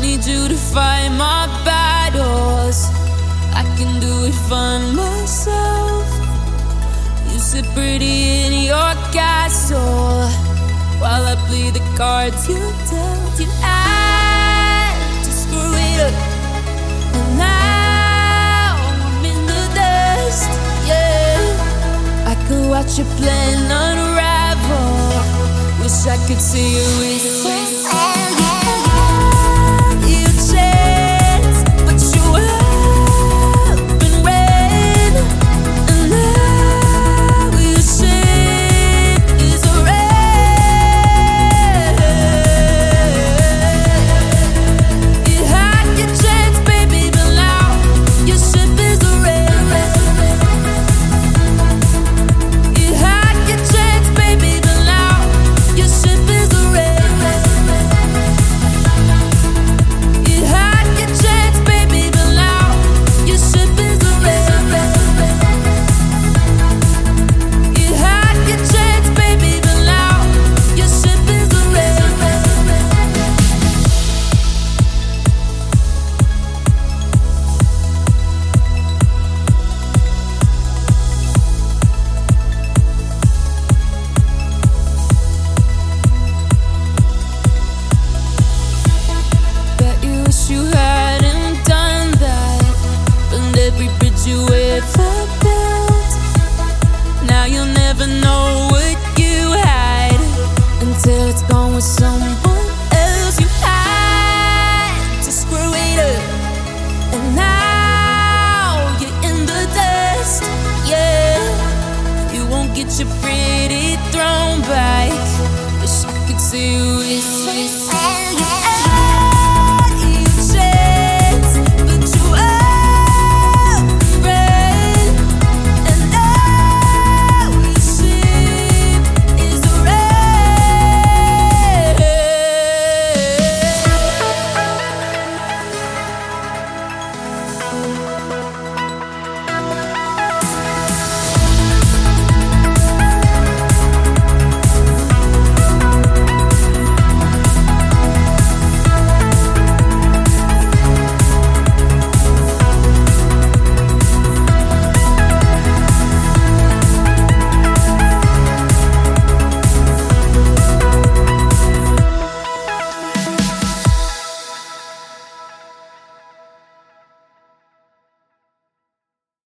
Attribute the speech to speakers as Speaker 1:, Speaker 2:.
Speaker 1: need you to fight my battles. I can do it for myself. You sit pretty in your castle while I play the cards you dealt. You had to screw it up, and now I'm in the dust. Yeah, I could watch your plan unravel. Wish I could see you with you'll never know what you had until it's gone with someone else. You had to screw it up, and now you're in the dust. Yeah, you won't get your pretty throne back. Wish I could see you.